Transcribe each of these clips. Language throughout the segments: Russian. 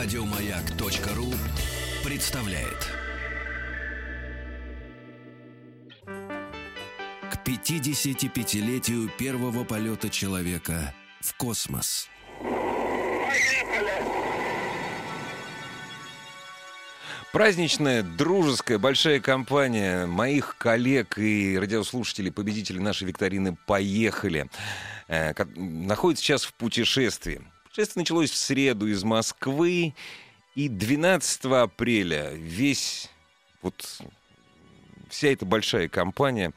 Радиомаяк.ру представляет. К 55-летию первого полета человека в космос. Праздничная, дружеская, большая компания моих коллег и радиослушателей, победителей нашей викторины «Поехали» э, находится сейчас в путешествии. Путешествие началось в среду из Москвы, и 12 апреля весь, вот вся эта большая компания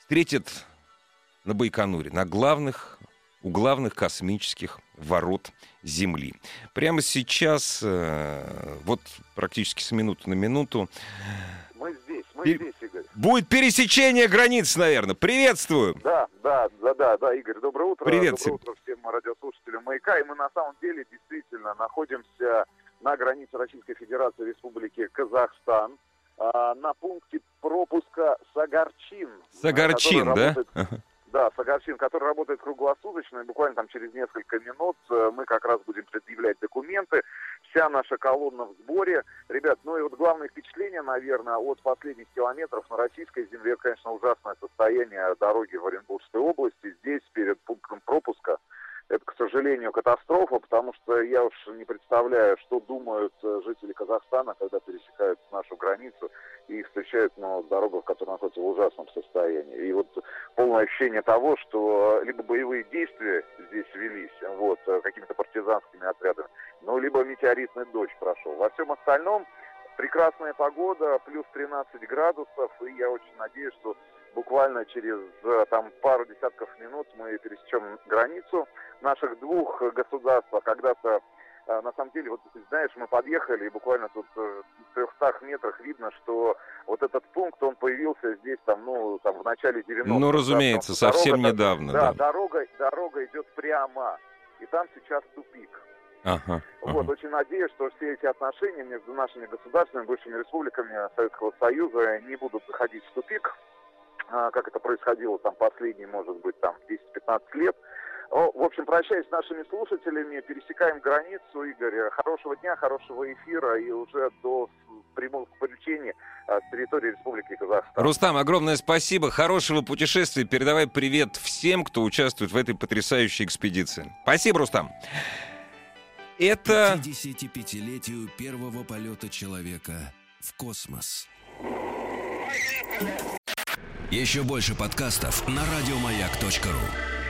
встретит на Байконуре, на главных, у главных космических ворот Земли. Прямо сейчас, э, вот практически с минуты на минуту, Мы здесь, мы И- здесь, Игорь. будет пересечение границ, наверное. Приветствую! Да, да, да, да, да, Игорь, доброе утро. Привет Доброе всем. утро радиослушателям «Маяка». И мы на самом деле действительно находимся на границе Российской Федерации Республики Казахстан, а, на пункте пропуска Сагарчин. Сагарчин, который да? работает-. Да, Сагарчин, который работает круглосуточно, и буквально там через несколько минут э, мы как раз будем предъявлять документы. Вся наша колонна в сборе. Ребят, ну и вот главное впечатление, наверное, от последних километров на российской земле, это, конечно, ужасное состояние дороги в Оренбургской области. Здесь, перед пунктом пропуска, это, к сожалению, катастрофа, потому что я уж не представляю, что думают э, жители Казахстана, когда пересекают нашу границу и встречают ну, дорогу, которая находится в ужасном состоянии. И вот полное ощущение того, что либо боевые действия здесь велись, вот, э, какими-то партизанскими отрядами, ну, либо метеоритный дождь прошел. Во всем остальном прекрасная погода, плюс 13 градусов, и я очень надеюсь, что буквально через э, там пару десятков минут мы пересечем границу наших двух государств, а когда-то э, на самом деле, вот знаешь, мы подъехали, и буквально тут э, в 300 метрах видно, что вот этот пункт, он появился здесь там, ну, там в начале 90-х. Ну, да, разумеется, потому что совсем дорога-то- недавно, Да, да. дорога, дорога идет прямо, и там сейчас тупик. Ага, Вот, ага. очень надеюсь, что все эти отношения между нашими государствами, бывшими республиками Советского Союза не будут заходить в тупик, а, как это происходило там последние, может быть, там 10-15 лет. В общем, прощаясь с нашими слушателями, пересекаем границу, Игорь. Хорошего дня, хорошего эфира и уже до прямого включения а, с территории Республики Казахстан. Рустам, огромное спасибо, хорошего путешествия. Передавай привет всем, кто участвует в этой потрясающей экспедиции. Спасибо, Рустам. Это... 55-летию первого полета человека в космос. Еще больше подкастов на радиомаяк.ру.